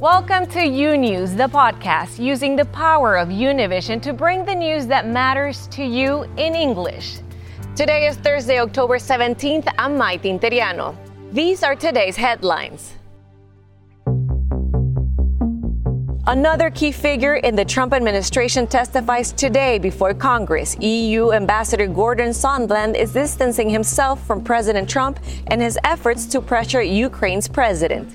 Welcome to U News, the podcast using the power of Univision to bring the news that matters to you in English. Today is Thursday, October 17th. I'm Maite Interiano. These are today's headlines. Another key figure in the Trump administration testifies today before Congress. EU Ambassador Gordon Sondland is distancing himself from President Trump and his efforts to pressure Ukraine's president.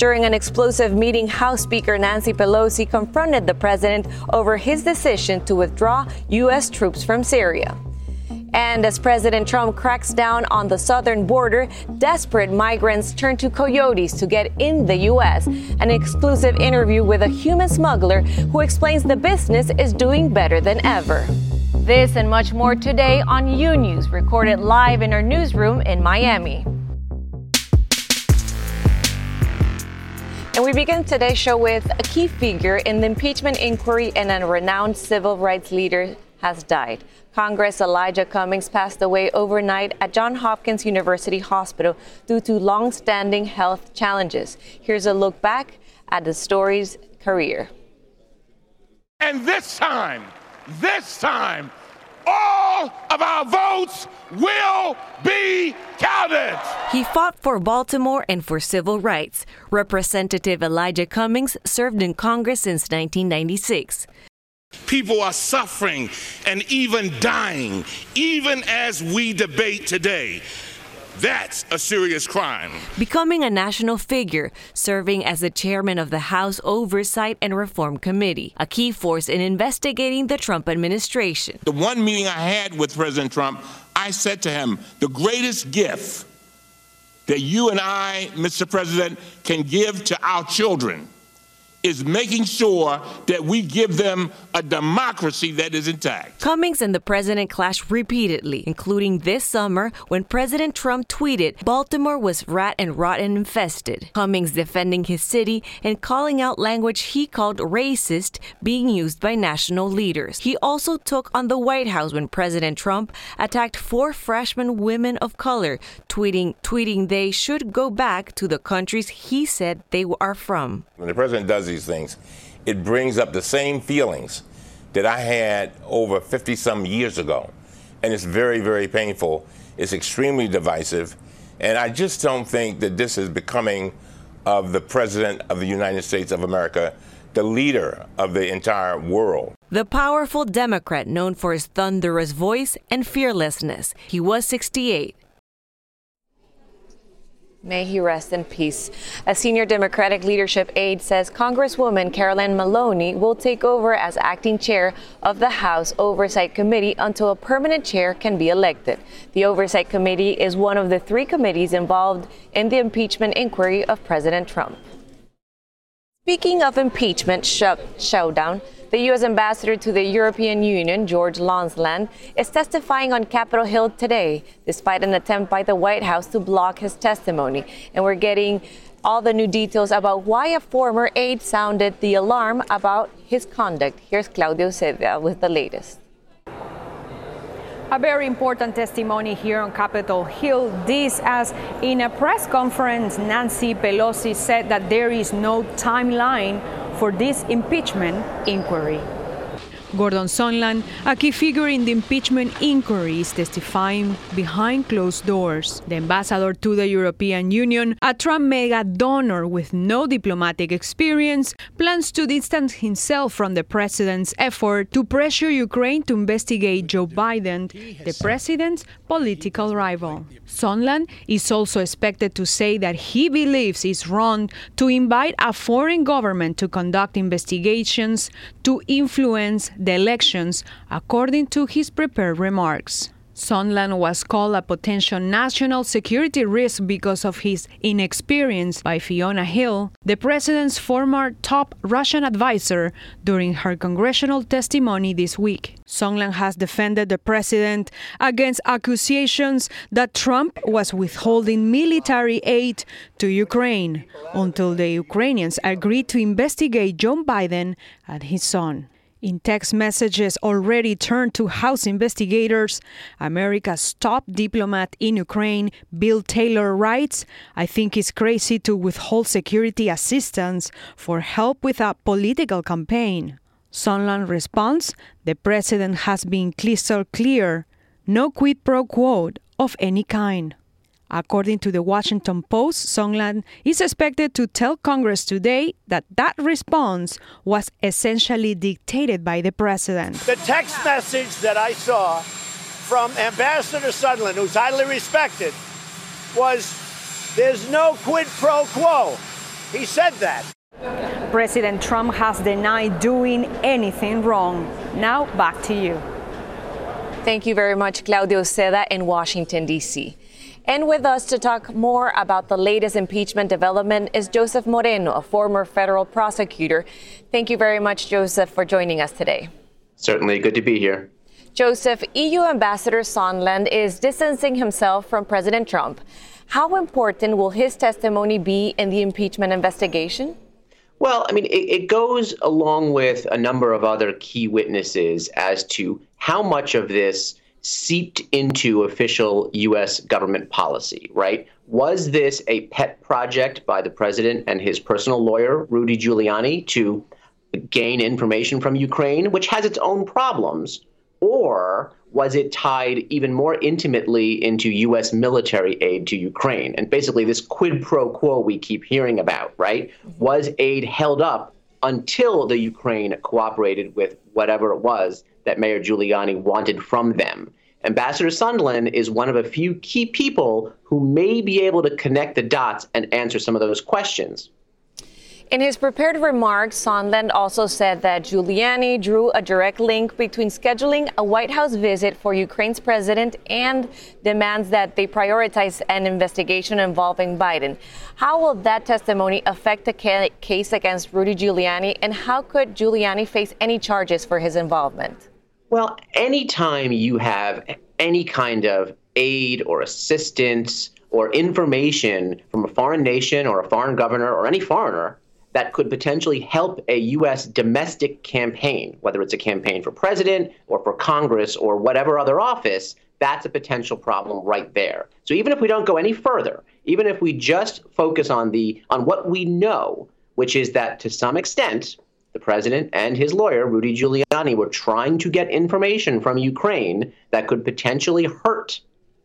During an explosive meeting, House Speaker Nancy Pelosi confronted the president over his decision to withdraw U.S. troops from Syria. And as President Trump cracks down on the southern border, desperate migrants turn to coyotes to get in the U.S. An exclusive interview with a human smuggler who explains the business is doing better than ever. This and much more today on U News, recorded live in our newsroom in Miami. And we begin today's show with a key figure in the impeachment inquiry and a renowned civil rights leader has died. Congress Elijah Cummings passed away overnight at Johns Hopkins University Hospital due to long-standing health challenges. Here's a look back at the story's career. And this time, this time, all of our votes will be counted. He fought for Baltimore and for civil rights. Representative Elijah Cummings served in Congress since 1996. People are suffering and even dying, even as we debate today. That's a serious crime. Becoming a national figure, serving as the chairman of the House Oversight and Reform Committee, a key force in investigating the Trump administration. The one meeting I had with President Trump, I said to him, the greatest gift that you and I, Mr. President, can give to our children is making sure that we give them a democracy that is intact. Cummings and the president clashed repeatedly, including this summer when President Trump tweeted Baltimore was rat and rotten infested. Cummings defending his city and calling out language he called racist being used by national leaders. He also took on the White House when President Trump attacked four freshman women of color, tweeting tweeting they should go back to the countries he said they are from. When the president does these things, it brings up the same feelings that I had over 50 some years ago. And it's very, very painful. It's extremely divisive. And I just don't think that this is becoming of the President of the United States of America, the leader of the entire world. The powerful Democrat known for his thunderous voice and fearlessness. He was 68. May he rest in peace. A senior Democratic leadership aide says Congresswoman Carolyn Maloney will take over as acting chair of the House Oversight Committee until a permanent chair can be elected. The Oversight Committee is one of the three committees involved in the impeachment inquiry of President Trump. Speaking of impeachment sh- showdown, the U.S. ambassador to the European Union, Gordon Sondland, is testifying on Capitol Hill today, despite an attempt by the White House to block his testimony. And we're getting all the new details about why a former aide sounded the alarm about his conduct. Here's Claudio Seda with the latest. A very important testimony here on Capitol Hill. This, as in a press conference, Nancy Pelosi said that there is no timeline for this impeachment inquiry. Gordon Sondland, a key figure in the impeachment inquiry, is testifying behind closed doors. The ambassador to the European Union, a Trump mega donor with no diplomatic experience, plans to distance himself from the president's effort to pressure Ukraine to investigate Joe Biden, the president's political rival. Sondland is also expected to say that he believes it's wrong to invite a foreign government to conduct investigations to influence the elections, according to his prepared remarks. Sondland was called a potential national security risk because of his inexperience by Fiona Hill, the president's former top Russian advisor, during her congressional testimony this week. Sondland has defended the president against accusations that Trump was withholding military aid to Ukraine until the Ukrainians agreed to investigate Joe Biden and his son. In text messages already turned to House investigators, America's top diplomat in Ukraine, Bill Taylor, writes I think it's crazy to withhold security assistance for help with a political campaign. Sondland responds the president has been crystal clear no quid pro quo of any kind. According to the Washington Post, Sondland is expected to tell Congress today that that response was essentially dictated by the president. The text message that I saw from Ambassador Sondland, who's highly respected, was there's no quid pro quo. He said that. President Trump has denied doing anything wrong. Now back to you. Thank you very much, Claudio Seda in Washington, D.C. And with us to talk more about the latest impeachment development is Joseph Moreno, a former federal prosecutor. Thank you very much, Joseph, for joining us today. Certainly good to be here. Joseph, EU Ambassador Sondland is distancing himself from President Trump. How important will his testimony be in the impeachment investigation? Well, I mean, it, it, goes along with a number of other key witnesses as to how much of this seeped into official U.S. government policy, right? Was this a pet project by the president and his personal lawyer, Rudy Giuliani, to gain information from Ukraine, which has its own problems? Or was it tied even more intimately into U.S. military aid to Ukraine? And basically, this quid pro quo we keep hearing about, right? Mm-hmm. Was aid held up until the Ukraine cooperated with whatever it was that Mayor Giuliani wanted from them. Ambassador Sondland is one of a few key people who may be able to connect the dots and answer some of those questions. In his prepared remarks, Sondland also said that Giuliani drew a direct link between scheduling a White House visit for Ukraine's president and demands that they prioritize an investigation involving Biden. How will that testimony affect the ca- case against Rudy Giuliani, and how could Giuliani face any charges for his involvement? Well, anytime you have any kind of aid or assistance or information from a foreign nation or a foreign governor or any foreigner that could potentially help a U.S. domestic campaign, whether it's a campaign for president or for Congress or whatever other office, that's a potential problem right there. So even if we don't go any further, even if we just focus on the on what we know, which is that to some extent the president and his lawyer Rudy Giuliani were trying to get information from Ukraine that could potentially hurt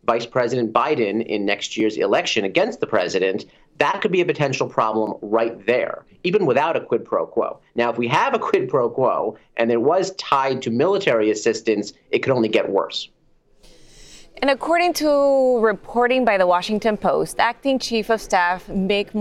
Vice President Biden in next year's election against the president, that could be a potential problem right there, even without a quid pro quo. Now, if we have a quid pro quo and it was tied to military assistance, it could only get worse. And according to reporting by the Washington Post, acting chief of staff Mick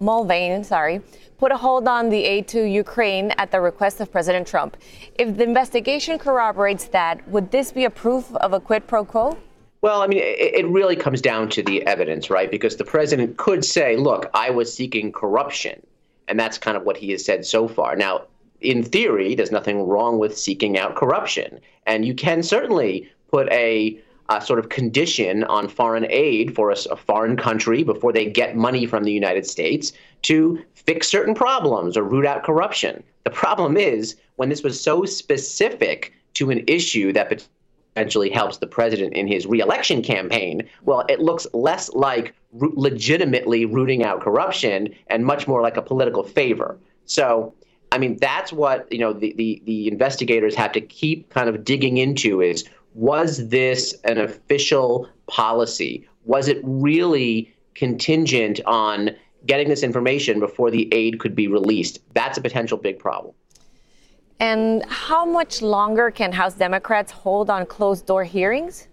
Mulvaney, sorry, put a hold on the aid to Ukraine at the request of President Trump. If the investigation corroborates that, would this be a proof of a quid pro quo? Well, I mean, it, really comes down to the evidence, right? Because the president could say, look, I was seeking corruption. And that's kind of what he has said so far. Now, in theory, there's nothing wrong with seeking out corruption. And you can certainly put a, a sort of condition on foreign aid for a, a foreign country before they get money from the United States to fix certain problems or root out corruption. The problem is when this was so specific to an issue that potentially helps the president in his reelection campaign, well, it looks less like legitimately rooting out corruption and much more like a political favor. So, I mean, that's what you know the, the, the investigators have to keep kind of digging into is was this an official policy? Was it really contingent on getting this information before the aid could be released? That's a potential big problem. And how much longer can House Democrats hold on closed door hearings?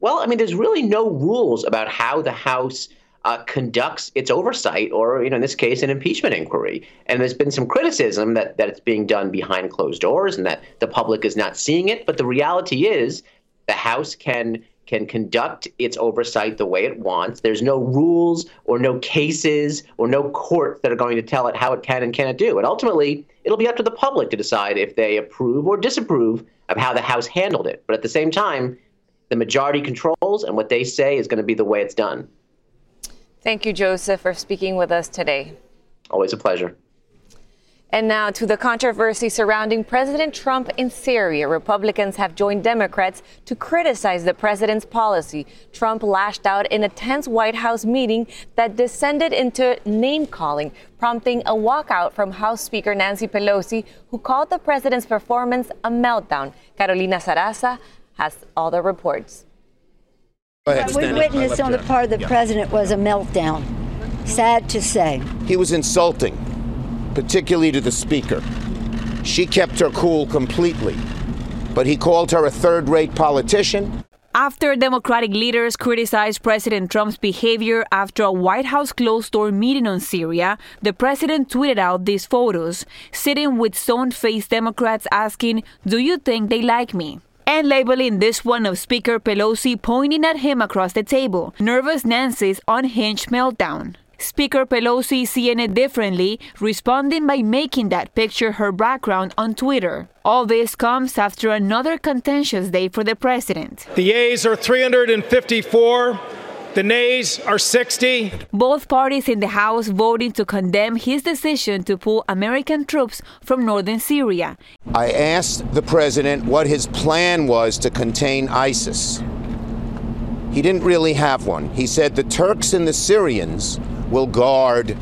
Well, I mean, there's really no rules about how the House uh, conducts its oversight, or you know, in this case, an impeachment inquiry. And there's been some criticism that that it's being done behind closed doors and that the public is not seeing it. But the reality is, the House can can conduct its oversight the way it wants. There's no rules or no cases or no courts that are going to tell it how it can and cannot do. And ultimately, it'll be up to the public to decide if they approve or disapprove of how the House handled it. But at the same time, the majority controls, and what they say is going to be the way it's done. Thank you, Joseph, for speaking with us today. Always a pleasure. And now to the controversy surrounding President Trump in Syria. Republicans have joined Democrats to criticize the president's policy. Trump lashed out in a tense White House meeting that descended into name calling, prompting a walkout from House Speaker Nancy Pelosi, who called the president's performance a meltdown. Carolina Sarasa has all the reports. What we witnessed on the part of the president was a meltdown. Sad to say. He was insulting particularly to the Speaker. She kept her cool completely, but he called her a third rate politician. After Democratic leaders criticized President Trump's behavior after a White House closed door meeting on Syria, the president tweeted out these photos, sitting with stone faced Democrats asking, Do you think they like me? and labeling this one of Speaker Pelosi pointing at him across the table, nervous Nancy's unhinged meltdown. Speaker Pelosi seeing it differently, responding by making that picture her background on Twitter. All this comes after another contentious day for the president. The yeas are 354. The nays are 60. Both parties in the House voting to condemn his decision to pull American troops from northern Syria. I asked the president what his plan was to contain ISIS. He didn't really have one. He said the Turks and the Syrians will guard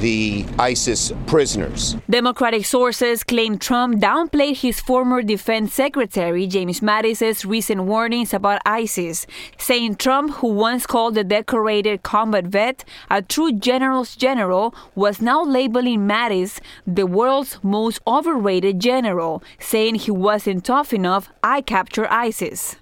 the ISIS prisoners. Democratic sources claim Trump downplayed his former defense secretary James Mattis's recent warnings about ISIS, saying Trump, who once called the decorated combat vet a true general's general, was now labeling Mattis the world's most overrated general, saying he wasn't tough enough, I capture ISIS.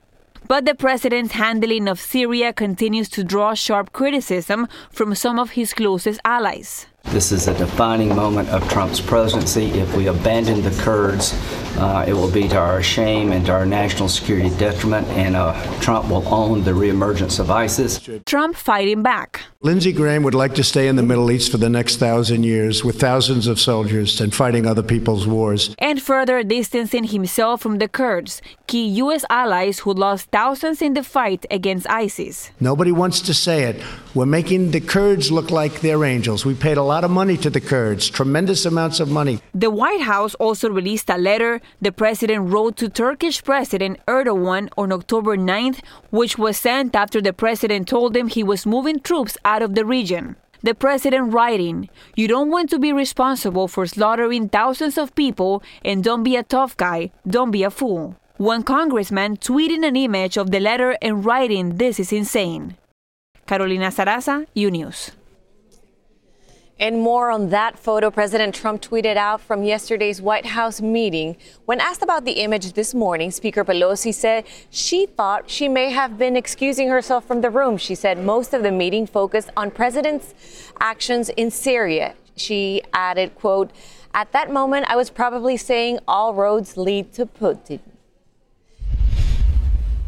But the president's handling of Syria continues to draw sharp criticism from some of his closest allies. This is a defining moment of Trump's presidency. If we abandon the Kurds, uh, it will be to our shame and to our national security detriment, and uh, Trump will own the reemergence of ISIS. Trump fighting back. Lindsey Graham would like to stay in the Middle East for the next thousand years with thousands of soldiers and fighting other people's wars. And further distancing himself from the Kurds, key U.S. allies who lost thousands in the fight against ISIS. Nobody wants to say it. We're making the Kurds look like they're angels. We paid a lot of money to the Kurds, tremendous amounts of money. The White House also released a letter the president wrote to Turkish President Erdogan on October 9th, which was sent after the president told him he was moving troops out of the region. The president writing, You don't want to be responsible for slaughtering thousands of people, and don't be a tough guy, don't be a fool. One congressman tweeting an image of the letter and writing, This is insane. Carolina Sarasa, U News. And more on that photo President Trump tweeted out from yesterday's White House meeting. When asked about the image this morning, Speaker Pelosi said she thought she may have been excusing herself from the room. She said most of the meeting focused on president's actions in Syria. She added, quote, at that moment, I was probably saying all roads lead to Putin.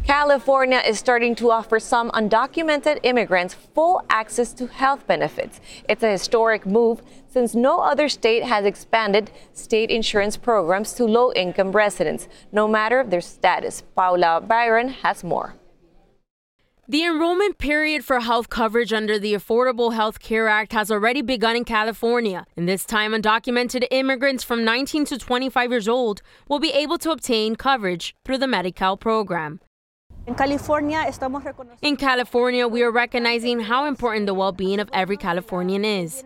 California is starting to offer some undocumented immigrants full access to health benefits. It's a historic move since no other state has expanded state insurance programs to low income residents, no matter their status. Paula Byron has more. The enrollment period for health coverage under the Affordable Health Care Act has already begun in California, and this time undocumented immigrants from 19 to 25 years old will be able to obtain coverage through the Medi-Cal program. In California, we are recognizing how important the well being of every Californian is.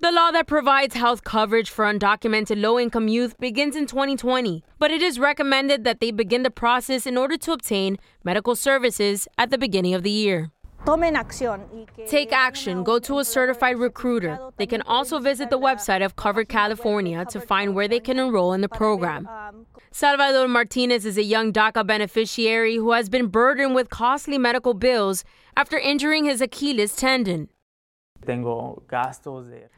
The law that provides health coverage for undocumented low income youth begins in 2020, but it is recommended that they begin the process in order to obtain medical services at the beginning of the year. Take action. Go to a certified recruiter. They can also visit the website of Covered California to find where they can enroll in the program. Salvador Martinez is a young DACA beneficiary who has been burdened with costly medical bills after injuring his Achilles tendon.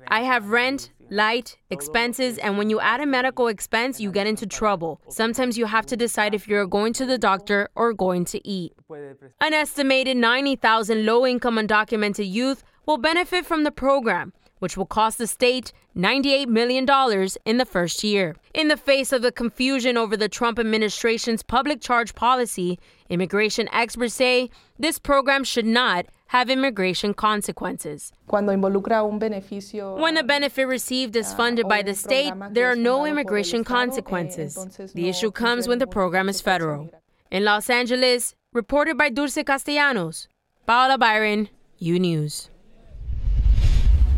I have rent, light, expenses, and when you add a medical expense, you get into trouble. Sometimes you have to decide if you're going to the doctor or going to eat. An estimated 90,000 low income undocumented youth will benefit from the program, which will cost the state $98 million in the first year. In the face of the confusion over the Trump administration's public charge policy, immigration experts say this program should not have immigration consequences. Cuando involucra un beneficio, when a benefit received is funded by the state, there are no immigration consequences. The issue comes when the program is federal. In Los Angeles, reported by Dulce Castellanos, Paola Byron, U News.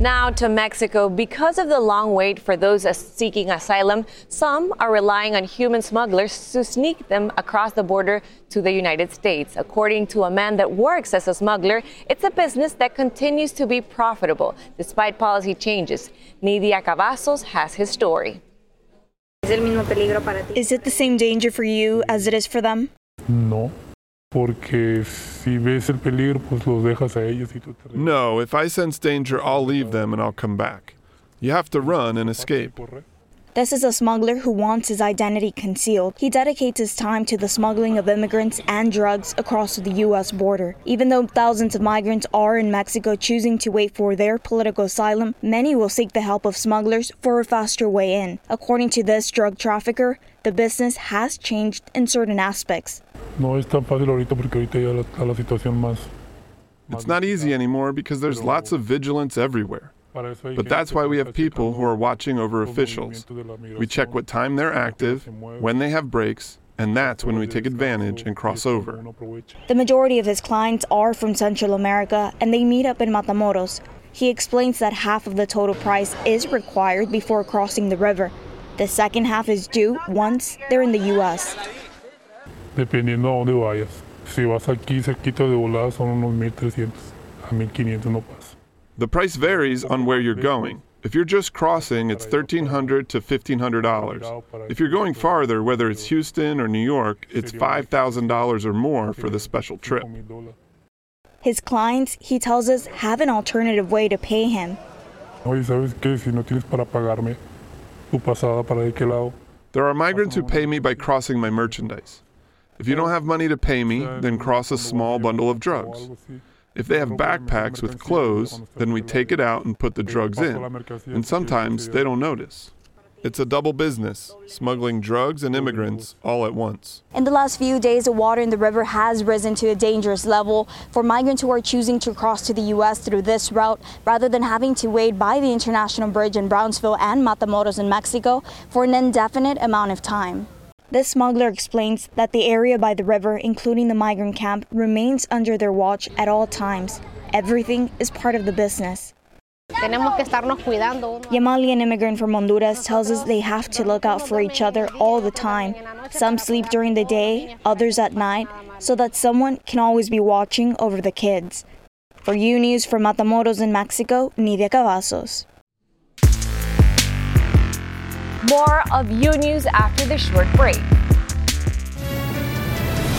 Now to Mexico. Because of the long wait for those seeking asylum, some are relying on human smugglers to sneak them across the border to the United States. According to a man that works as a smuggler, it's a business that continues to be profitable despite policy changes. Nidia Cavazos has his story. Is it the same danger for you as it is for them? No. Porque si ves el peligro, pues los dejas a ellos y tú te No, if I sense danger, I'll leave them and I'll come back. You have to run and escape. This is a smuggler who wants his identity concealed. He dedicates his time to the smuggling of immigrants and drugs across the U.S. border. Even though thousands of migrants are in Mexico choosing to wait for their political asylum, many will seek the help of smugglers for a faster way in. According to this drug trafficker, the business has changed in certain aspects. No es tan fácil ahorita porque ahorita ya la, la situación más. It's not easy anymore because there's lots of vigilance everywhere. But that's why we have people who are watching over officials. We check what time they're active, when they have breaks, and that's when we take advantage and cross over. The majority of his clients are from Central America and they meet up in Matamoros. He explains that half of the total price is required before crossing the river. The second half is due once they're in the U.S. Dependiendo a dónde vayas. Si vas aquí cerquita de volada son unos 1300 a 1500 no pasa. The price varies on where you're going. If you're just crossing, it's 1,300 to $1,500. If you're going farther, whether it's Houston or New York, it's $5,000 or more for the special trip. His clients, he tells us, have an alternative way to pay him. Oye, ¿sabes qué? Si no tienes para pagarme tu pasada para qué lado. There are migrants who pay me by crossing my merchandise. If you don't have money to pay me, then cross a small bundle of drugs. If they have backpacks with clothes, then we take it out and put the drugs in, and sometimes they don't notice. It's a double business, smuggling drugs and immigrants all at once. In the last few days, the water in the river has risen to a dangerous level for migrants who are choosing to cross to the U.S. through this route rather than having to wait by the international bridge in Brownsville and Matamoros in Mexico for an indefinite amount of time. This smuggler explains that the area by the river, including the migrant camp, remains under their watch at all times. Everything is part of the business. Yamali, an immigrant from Honduras, tells us they have to look out for each other all the time. Some sleep during the day, others at night, so that someone can always be watching over the kids. For U News from Matamoros in Mexico, Nidia Cavazos. More of U News after the short break.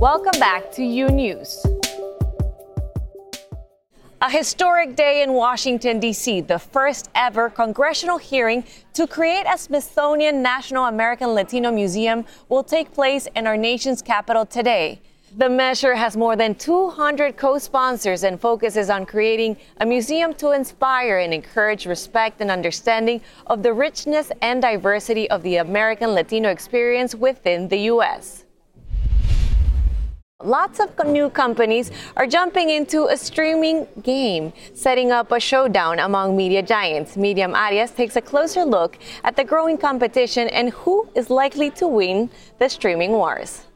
Welcome back to U News. A historic day in Washington, D.C., the first ever congressional hearing to create a Smithsonian National American Latino Museum will take place in our nation's capital today. The measure has more than 200 co sponsors and focuses on creating a museum to inspire and encourage respect and understanding of the richness and diversity of the American Latino experience within the U.S. Lots of new companies are jumping into a streaming game, setting up a showdown among media giants. Miriam Arias takes a closer look at the growing competition and who is likely to win the streaming wars.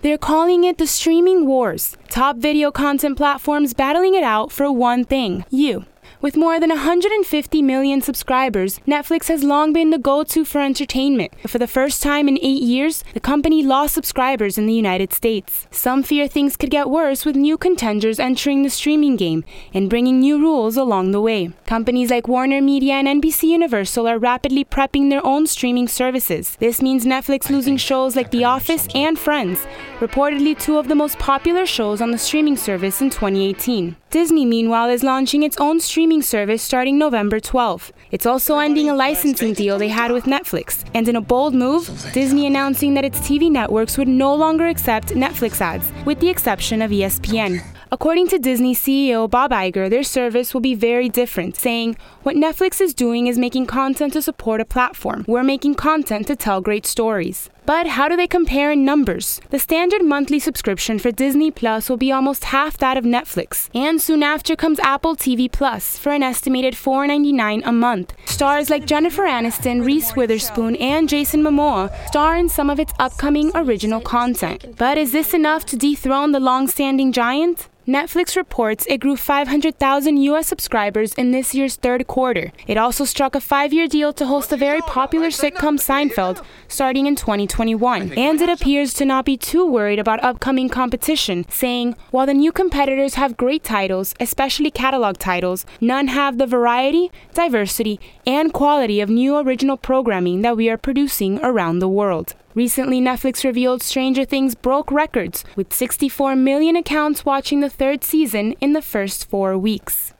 They're calling it the streaming wars. Top video content platforms battling it out for one thing you. With more than 150 million subscribers, Netflix has long been the go to for entertainment. For the first time in eight years, the company lost subscribers in the United States. Some fear things could get worse with new contenders entering the streaming game and bringing new rules along the way. Companies like Warner Media and NBC Universal are rapidly prepping their own streaming services. This means Netflix losing shows like The Office and Friends, reportedly two of the most popular shows on the streaming service in 2018. Disney, meanwhile, is launching its own streaming service starting November 12. It's also ending a licensing deal they had with Netflix. And in a bold move, Disney announcing that its TV networks would no longer accept Netflix ads, with the exception of ESPN. According to Disney CEO Bob Iger, their service will be very different, saying, What Netflix is doing is making content to support a platform. We're making content to tell great stories. But how do they compare in numbers? The standard monthly subscription for Disney Plus will be almost half that of Netflix, and soon after comes Apple TV Plus for an estimated $4.99 a month. Stars like Jennifer Aniston, Reese Witherspoon, and Jason Momoa star in some of its upcoming original content. But is this enough to dethrone the long-standing giant? Netflix reports it grew 500,000 US subscribers in this year's third quarter. It also struck a five year deal to host the very popular sitcom Seinfeld starting in 2021. And it appears to not be too worried about upcoming competition, saying, While the new competitors have great titles, especially catalog titles, none have the variety, diversity, and quality of new original programming that we are producing around the world. Recently, Netflix revealed Stranger Things broke records, with 64 million accounts watching the third season in the first four weeks.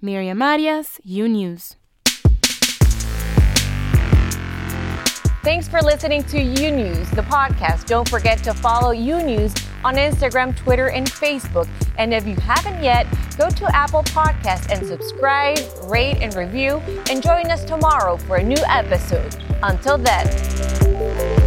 Miriam Arias, U News. Thanks for listening to U News, the podcast. Don't forget to follow U News on Instagram, Twitter, and Facebook. And if you haven't yet, go to Apple Podcast and subscribe, rate, and review. And join us tomorrow for a new episode. Until then,